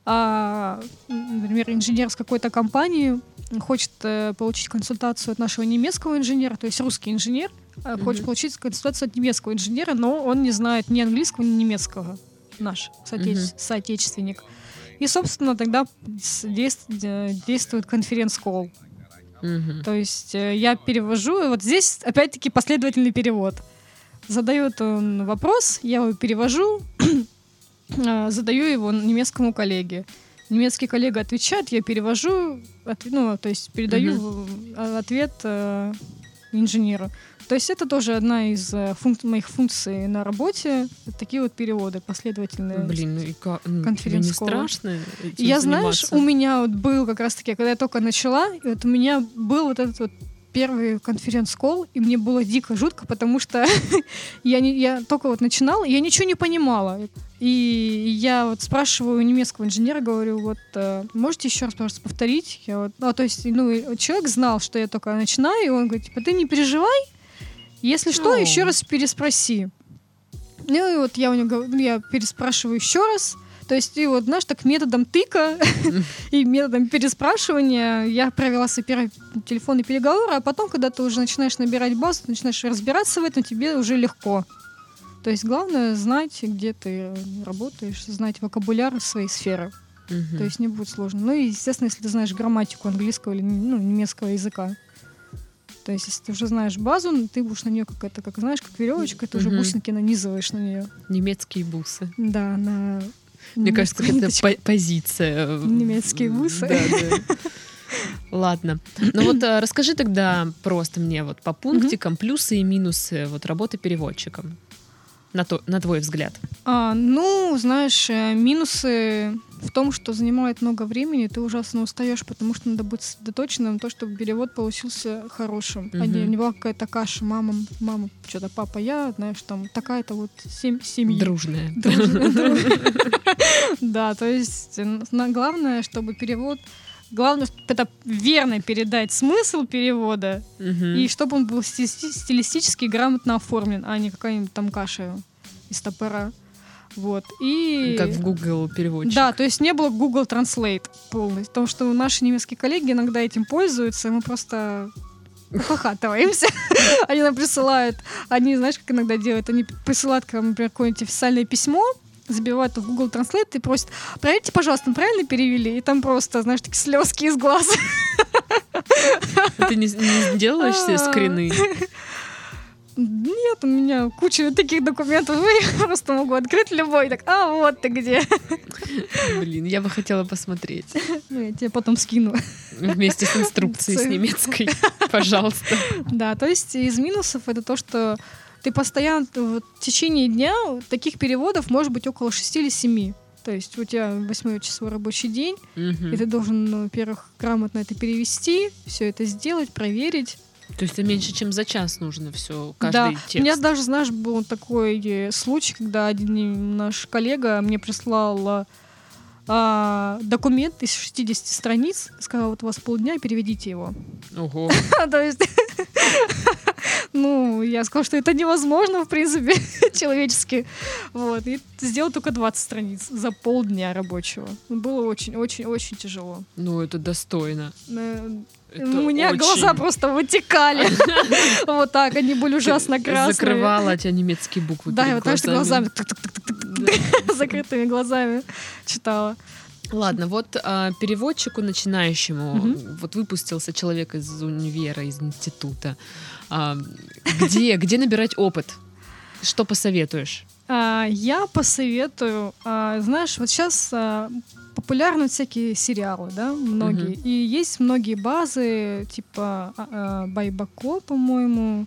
а, например, инженер с какой-то компании хочет э, получить консультацию от нашего немецкого инженера, то есть русский инженер э, хочет Мгм. получить консультацию от немецкого инженера, но он не знает ни английского, ни немецкого, наш соотече- Мгм. соотечественник. И, собственно, тогда э, действует конференц-колл. Мгм. То есть э, я перевожу, и вот здесь опять-таки последовательный перевод. Задает он вопрос, я его перевожу, э, задаю его немецкому коллеге. Немецкий коллега отвечает, я перевожу, от- ну, то есть передаю э, ответ э, инженеру. То есть это тоже одна из э, функ- моих функций на работе. Такие вот переводы последовательные. Блин, ну и как? ну, тебе не страшно Я, знаешь, заниматься? у меня вот был как раз-таки, когда я только начала, и вот у меня был вот этот вот первый конференц-колл, и мне было дико жутко, потому что я, не, я только вот начинала, я ничего не понимала. И я вот спрашиваю у немецкого инженера, говорю, вот, э, можете еще раз, пожалуйста, повторить? Я вот, ну, то есть, ну, человек знал, что я только начинаю, и он говорит, типа, ты не переживай, если что, О. еще раз переспроси. Ну, и вот я у него говорю, я переспрашиваю еще раз, то есть, и вот, знаешь, так методом тыка и методом переспрашивания я провела свой первый телефонный переговор, а потом, когда ты уже начинаешь набирать базу, ты начинаешь разбираться в этом, тебе уже легко. То есть главное знать, где ты работаешь, знать вокабуляр своей сферы. Мгм. То есть не будет сложно. Ну и, естественно, если ты знаешь грамматику английского или ну, немецкого языка. То есть, если ты уже знаешь базу, ты будешь на нее как это, как знаешь, как веревочка, ты уже Мгм. бусинки нанизываешь на нее. Немецкие бусы. Да, на Мне кажется, немецкую это ниточку. по- позиция. э, Немецкие бусы. Да, да. Ладно. Ну вот э, расскажи тогда просто мне вот по пунктикам плюсы и минусы вот работы переводчиком. На, то, на твой взгляд. А, ну, знаешь, э, минусы в том, что занимает много времени, ты ужасно устаешь, потому что надо быть сосредоточенным на то, чтобы перевод получился хорошим, а не, не была какая-то каша, мама, мама, что-то папа, я, знаешь, там такая-то вот сем- семьи. Дружная. Дружно. Да, то есть главное, чтобы перевод Главное, это верно передать смысл перевода, Мгм. и чтобы он был сти- стилистически грамотно оформлен, а не какая-нибудь там каша из топора. Вот. И... Как в Google переводчик. Да, то есть не было Google Translate полностью. Потому что наши немецкие коллеги иногда этим пользуются, и мы просто ухахатываемся. Они нам присылают, они, знаешь, как иногда делают, они присылают, к нам, например, какое-нибудь официальное письмо, забивают в Google Translate и просят, проверьте, пожалуйста, правильно перевели? И там просто, знаешь, такие слезки из глаз. Ты не, не делаешь себе А. скрины? Нет, у меня куча таких документов, я просто могу открыть любой, так, а вот ты где. Блин, я бы хотела посмотреть. Ну, я тебе потом скину. Вместе с инструкцией с немецкой. Пожалуйста. Да, то есть из минусов это то, что ты постоянно в течение дня таких переводов может быть около 6 или 7. То есть у тебя 8-часовой рабочий день, Мгм. и ты должен, ну, во-первых, грамотно это перевести, все это сделать, проверить. То есть это меньше, чем за час нужно все, каждый да, текст. у меня даже, знаешь, был такой случай, когда один наш коллега мне прислал а, документ из 60 страниц, сказал, вот у вас полдня, переведите его. Ого. То есть, ну, я сказала, что это невозможно, в принципе, человечески. Вот, и сделал только 20 страниц за полдня рабочего. Было очень-очень-очень тяжело. Ну, это достойно. Э, Это У меня очень- глаза просто вытекали. Вот так, они были ужасно красные. Закрывала тебя немецкие буквы Да, вот так что глазами. закрытыми глазами читала. Ладно, вот а, переводчику начинающему, Мгм. вот выпустился человек из универа, из института. А, где, где набирать опыт? Что посоветуешь? А, Я посоветую, а, знаешь, вот сейчас популярны всякие сериалы, да, многие. Мгм. И есть многие базы, типа а, а, Байбако, по-моему.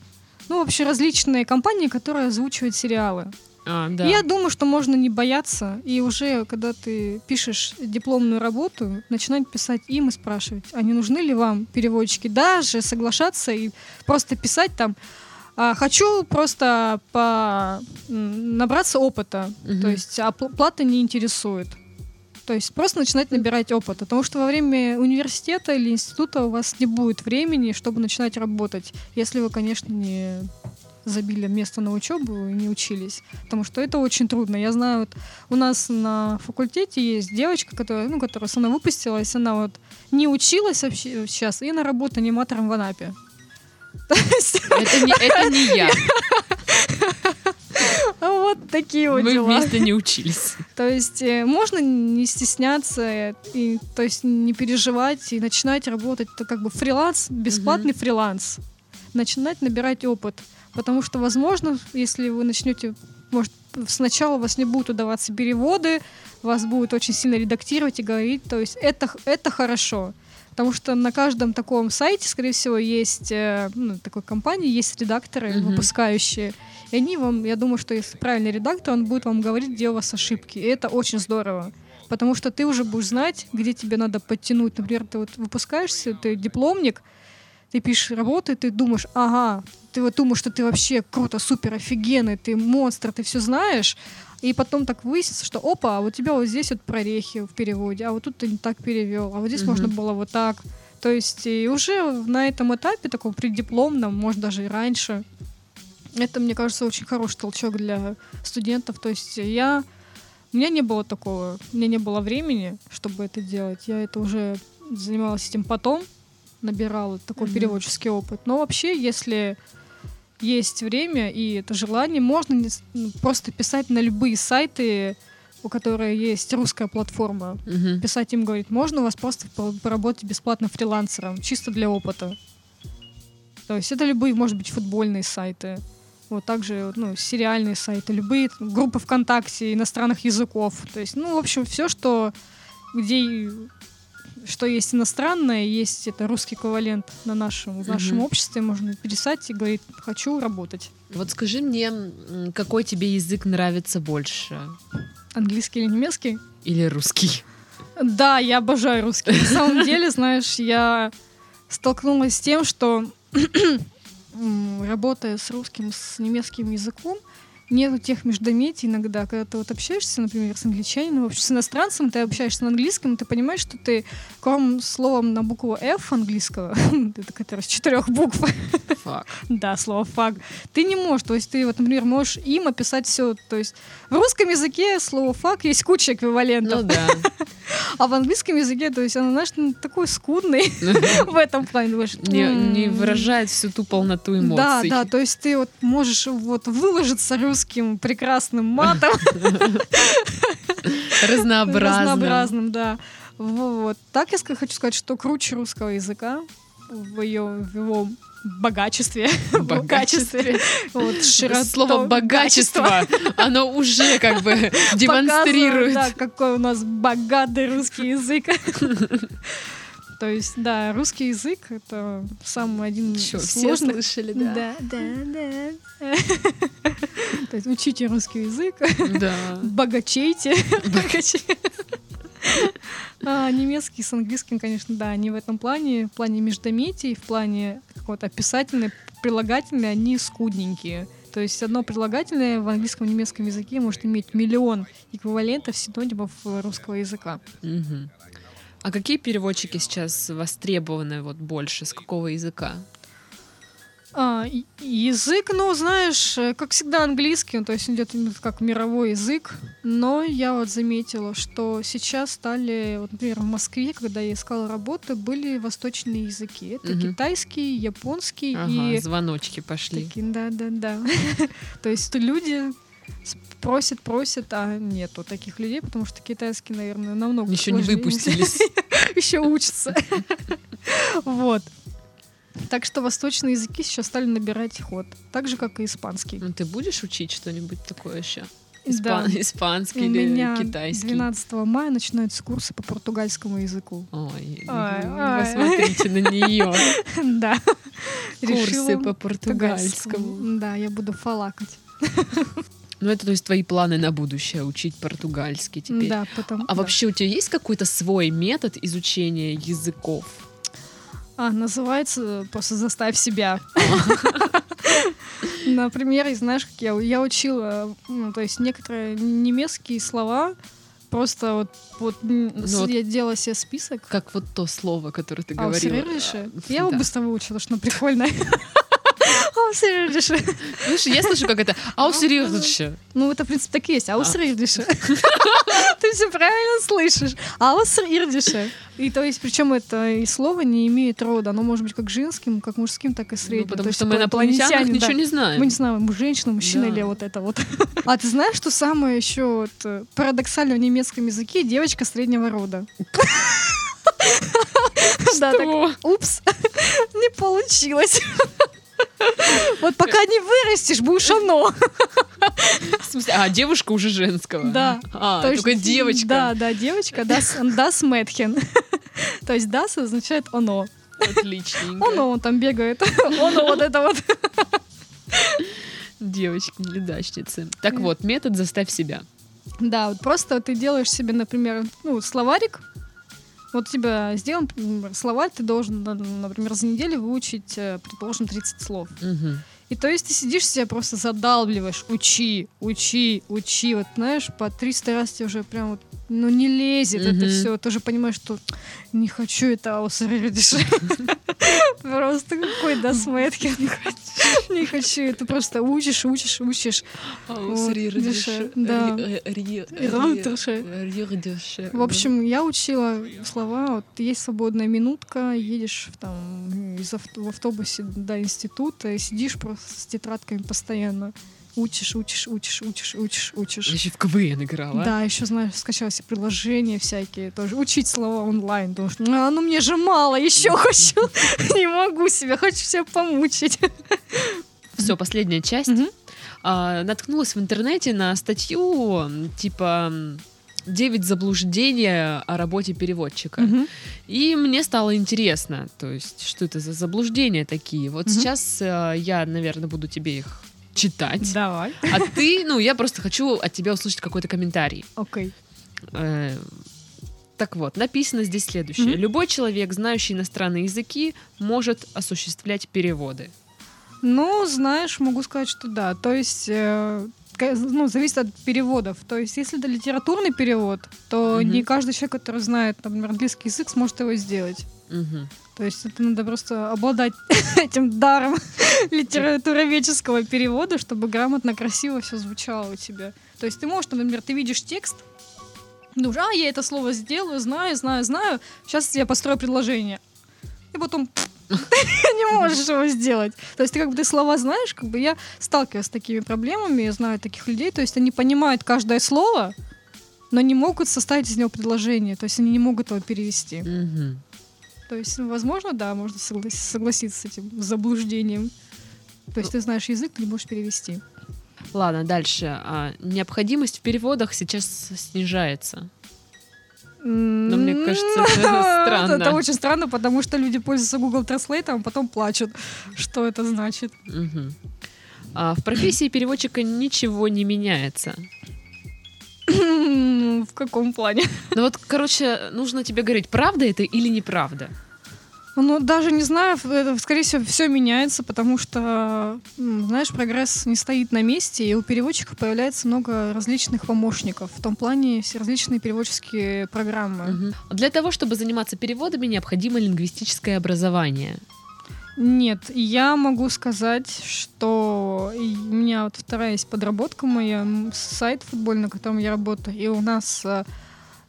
Ну, вообще различные компании, которые озвучивают сериалы. А, да. Я думаю, что можно не бояться, и уже, когда ты пишешь дипломную работу, начинать писать им и спрашивать, а не нужны ли вам переводчики, даже соглашаться и просто писать там, «А, хочу просто по... набраться опыта, Мгм. то есть а пл- плата не интересует. То есть просто начинать набирать опыт, потому что во время университета или института у вас не будет времени, чтобы начинать работать, если вы, конечно, не забили место на учебу и не учились. Потому что это очень трудно. Я знаю, вот у нас на факультете есть девочка, которая, ну, которая со мной выпустилась, она вот не училась вообще сейчас и на работу аниматором в Анапе. Это не, это не я. вот такие вот Мы дела. вместе не учились. То есть э, можно не стесняться, и, то есть не переживать и начинать работать. Это как бы фриланс, бесплатный фриланс. Начинать набирать опыт. Потому что, возможно, если вы начнете, может, сначала у вас не будут удаваться переводы, вас будут очень сильно редактировать и говорить. То есть это, это хорошо. Потому что на каждом таком сайте, скорее всего, есть, э, ну, такой компании, есть редакторы, Мгм. выпускающие. И они вам, я думаю, что если правильный редактор, он будет вам говорить, где у вас ошибки. И это очень здорово. Потому что ты уже будешь знать, где тебе надо подтянуть. Например, ты вот выпускаешься, ты дипломник, ты пишешь работу, и ты думаешь, ага, ты вот думаешь, что ты вообще круто, супер, офигенный, ты монстр, ты все знаешь, и потом так выяснится, что опа, а у тебя вот здесь вот прорехи в переводе, а вот тут ты не так перевел, а вот здесь Мгм. можно было вот так. То есть и уже на этом этапе, таком преддипломном, может даже и раньше, это, мне кажется, очень хороший толчок для студентов. То есть я... У меня не было такого, у меня не было времени, чтобы это делать. Я это уже занималась этим потом, набирала такой Мгм. переводческий опыт. Но вообще, если есть время и это желание, можно не ну, просто писать на любые сайты, у которых есть русская платформа. Мгм. Писать им, говорить, можно у вас просто по- поработать бесплатно фрилансером, чисто для опыта. То есть это любые, может быть, футбольные сайты. Вот также ну, сериальные сайты, любые группы ВКонтакте иностранных языков. То есть, ну, в общем, все, что где что есть иностранное, есть это русский эквивалент на нашем, в нашем Мгм. обществе, можно пересать и говорить, хочу работать. Вот скажи мне, какой тебе язык нравится больше? Английский или немецкий? Или русский? Да, я обожаю русский. На самом деле, знаешь, я столкнулась с тем, что работая с русским, с немецким языком, нету тех междометий иногда, когда ты вот общаешься, например, с англичанином, вообще с иностранцем, ты общаешься на английском, ты понимаешь, что ты, кроме словом на букву F английского, это который с четырех букв, да, слово фак, ты не можешь, то есть ты вот, например, можешь им описать все, то есть в русском языке слово фак есть куча эквивалентов, Ну да. А в английском языке, то есть оно, знаешь, ну, такой скудный в этом плане, думаешь, Не, не «М, выражает всю ту полноту эмоций. да, да, то есть ты вот можешь вот выложиться русским прекрасным матом, Разнообразно. разнообразным, да. Вот. Так я хочу сказать, что круче русского языка в, ее, в его богачестве. Богачестве. Вот, широтой, Слово богачество, оно уже как бы демонстрирует. Да, какой у нас богатый русский язык. То есть, да, русский язык — это самый один из Чё, все сложных слышали, Да, да, да. То есть учите русский язык, Да. богачейте. А, немецкий с английским, конечно, да, они в этом плане, в плане междометий, в плане какого-то описательной, прилагательной, они скудненькие. То есть одно прилагательное в английском и немецком языке может иметь миллион эквивалентов, синонимов русского языка. Мгм. А какие переводчики сейчас востребованы вот больше? С какого языка? А, язык, ну, знаешь, э, как всегда английский, ну, то есть идет как мировой язык. Но я вот заметила, что сейчас стали, вот, например, в Москве, когда я искала работу, были восточные языки. Это Мгм. китайский, японский Ага, и звоночки пошли. такие, да, да, да. То есть люди просят, просят, а нету таких людей, потому что китайский, наверное, намного Еще не выпустились. еще учатся. Вот. Так что восточные языки сейчас стали набирать ход, так же, как и испанский. Ну, ты будешь учить что-нибудь такое еще? Да. Испанский У или меня китайский? 12 мая начинаются курсы по португальскому языку. Ой, вы ай. посмотрите на нее. Да. Курсы по португальскому. Да, я буду фалакать. Ну, это то есть твои планы на будущее, учить португальский теперь. Да, потом. А да. вообще у тебя есть какой-то свой метод изучения языков? А, называется просто «Заставь себя». Например, и знаешь, как я, я учила, ну, то есть некоторые немецкие слова, просто вот, вот, Ну я делала себе список. Как вот то слово, которое ты говорила. Аусеридише. А, Я его да. быстро выучила, что оно Аусеридише. Слушай, я слышу, как это аусеридише. Ну, это, в принципе, так и есть. Аусеридише. Ты все правильно слышишь. Аусеридише. И то есть, причем это и слово не имеет рода. Оно может быть как женским, как мужским, так и Ну, средним. потому То есть что мы на инопланетянах ничего не знаем. Мы не знаем, женщина, мужчина или вот это вот. А ты знаешь, что самое еще э, парадоксально в немецком языке девочка среднего рода? Да, так, упс, не получилось. Вот пока не вырастешь, будешь оно. В смысле, а девушка уже женского? Да. А, То есть, только девочка. Да, да, девочка, das, das Mädchen. То есть das означает оно. Отличненько. Оно он там бегает. Оно вот это вот. Девочки-неудачницы. Так вот, метод «заставь себя». Да, вот просто ты делаешь себе, например, ну, словарик. Вот у тебя сделан словарь, ты должен, на- например, за неделю выучить, э, предположим, 30 слов. Мгм. И то есть ты сидишь себя просто задалбливаешь, учи, учи, учи. Вот знаешь, по 300 раз тебе уже прям вот, ну не лезет это Мгм. все. Ты уже понимаешь, что не хочу это аусердиш. Просто какой досметки. Не хочу. Это просто учишь, учишь, учишь. В общем, я учила слова. Вот есть свободная минутка, едешь там в автобусе до института и сидишь просто с тетрадками постоянно. Учишь, учишь, учишь, учишь, учишь, Я учишь. еще в КВН играла. Да, еще, знаешь, скачала себе приложения всякие тоже. Учить слова онлайн. Что, а, ну мне же мало, еще хочу. Не могу себя, хочу себя помучить. Все, последняя часть. А, наткнулась в интернете на статью типа «9 заблуждений о работе переводчика». Мгм. И мне стало интересно, то есть, что это за заблуждения такие. Вот Мгм. сейчас э, я, наверное, буду тебе их читать. Давай. А ты, ну, я просто хочу от тебя услышать какой-то комментарий. Окей. Э, Так вот, написано здесь следующее. Любой человек, знающий иностранные языки, может осуществлять переводы. Ну, знаешь, могу сказать, что да. То есть, э, ну, зависит от переводов. То есть, если это литературный перевод, то Мгм. не каждый человек, который знает, например, английский язык, сможет его сделать. Мгм. То есть это надо просто обладать этим даром литературоведческого перевода, чтобы грамотно, красиво все звучало у тебя. То есть ты можешь, например, ты видишь текст, думаешь, а, я это слово сделаю, знаю, знаю, знаю, сейчас я построю предложение. И потом ты не можешь его сделать. То есть ты как бы ты слова знаешь, как бы я сталкиваюсь с такими проблемами, я знаю таких людей, то есть они понимают каждое слово, но не могут составить из него предложение, то есть они не могут его перевести. Мгм. То есть, ну, возможно, да, можно согла- согласиться с этим заблуждением. То есть ты знаешь язык, ты не можешь перевести. Ладно, дальше. А, необходимость в переводах сейчас снижается. Но мне кажется, это странно. Это очень странно, потому что люди пользуются Google Translate, а потом плачут. Что это значит? А в профессии переводчика ничего не меняется. В каком плане? Ну вот, короче, нужно тебе говорить, правда это или неправда. Ну, даже не знаю, это, скорее всего, все меняется, потому что, знаешь, прогресс не стоит на месте, и у переводчиков появляется много различных помощников. В том плане все различные переводческие программы. Мгм. Для того, чтобы заниматься переводами, необходимо лингвистическое образование. Нет, я могу сказать, что у меня вот вторая есть подработка моя, сайт футбольный, на котором я работаю, и у нас э,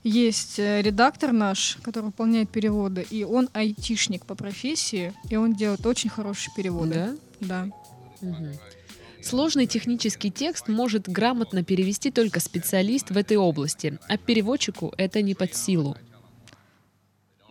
есть э, редактор наш, который выполняет переводы, и он айтишник по профессии, и он делает очень хорошие переводы. Да? Да. Мгм. Сложный технический текст может грамотно перевести только специалист в этой области, а переводчику это не под силу.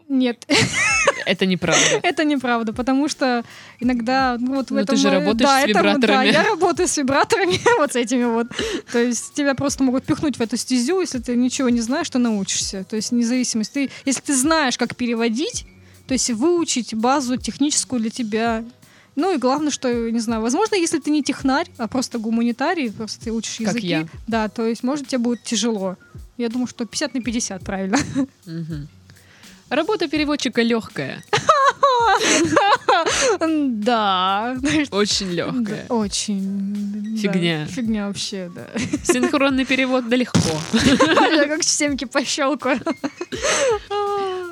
Нет, Это неправда. это неправда, потому что иногда ну, вот в Ну, ты этом... же работаешь да, с вибраторами. Да, я работаю с вибраторами, вот с этими вот. То есть тебя просто могут пихнуть в эту стезю, если ты ничего не знаешь, то научишься. То есть независимость. Ты, если ты знаешь, как переводить, то есть выучить базу техническую для тебя. Ну и главное, что, не знаю, возможно, если ты не технарь, а просто гуманитарий, просто ты учишь Как языки. я. Да, то есть, может, тебе будет тяжело. Я думаю, что 50 на 50, правильно. Мгм. Работа переводчика легкая, Да. очень легкая. Очень. Фигня. Фигня вообще, да. Синхронный перевод да легко. Как семки пощелкаю.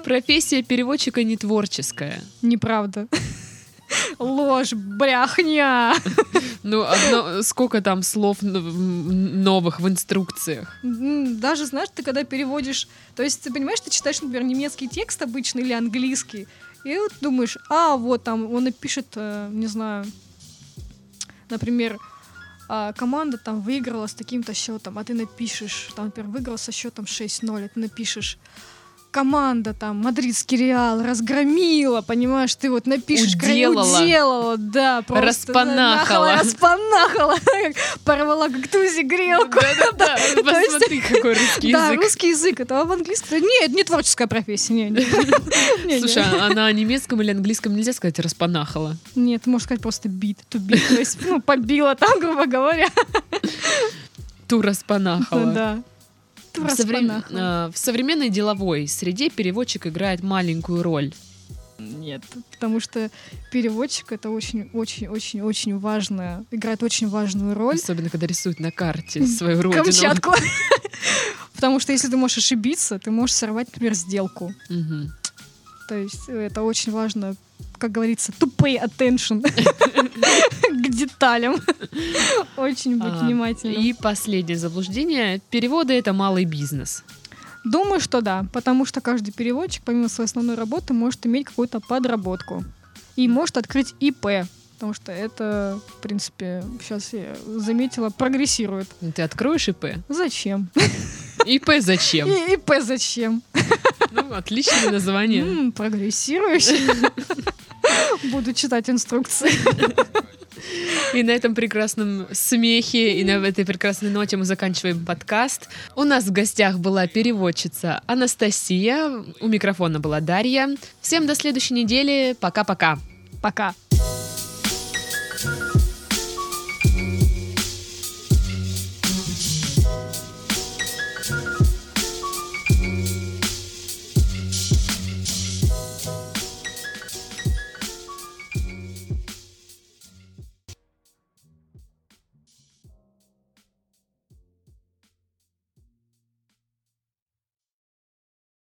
Профессия переводчика не творческая. Неправда. Ложь, бряхня. Ну, одно, сколько там слов новых в инструкциях? Даже, знаешь, ты когда переводишь... То есть, ты понимаешь, ты читаешь, например, немецкий текст обычный или английский, и вот думаешь, а, вот там, он напишет, э, не знаю, например, а, команда там выиграла с таким-то счетом, а ты напишешь, там, например, выиграл со счетом 6-0, а ты напишешь, команда там, мадридский Реал разгромила, понимаешь, ты вот напишешь, Уделала. уделала, да, просто Распанахала. нахала, распанахала, порвала как тузи грелку. Да-да-да, посмотри, какой русский Да, язык. русский язык, это в английском. Нет, не творческая профессия. Не, не. Не, не. Слушай, а на немецком или английском нельзя сказать распанахала? Нет, можно сказать просто бит, to beat. То есть, ну, побила там, грубо говоря. Ту распанахала. Да. В, соврем- а, в современной деловой среде переводчик играет маленькую роль. Нет, потому что переводчик это очень-очень-очень-очень важная, играет очень важную роль. Особенно, когда рисует на карте свою родину. Камчатку. Потому что если ты можешь ошибиться, ты можешь сорвать, например, сделку. То есть это очень важно, как говорится, to pay attention к деталям. Очень быть А, внимательным. И последнее заблуждение. Переводы — это малый бизнес. Думаю, что да, потому что каждый переводчик, помимо своей основной работы, может иметь какую-то подработку. И может открыть ИП, потому что это, в принципе, сейчас я заметила, прогрессирует. Ты откроешь ИП? Зачем? ИП зачем? И ИП зачем? Ну, отличное название. М, Прогрессирующий. Буду читать инструкции. И на этом прекрасном смехе и на этой прекрасной ноте мы заканчиваем подкаст. У нас в гостях была переводчица Анастасия, у микрофона была Дарья. Всем до следующей недели. Пока-пока. Пока.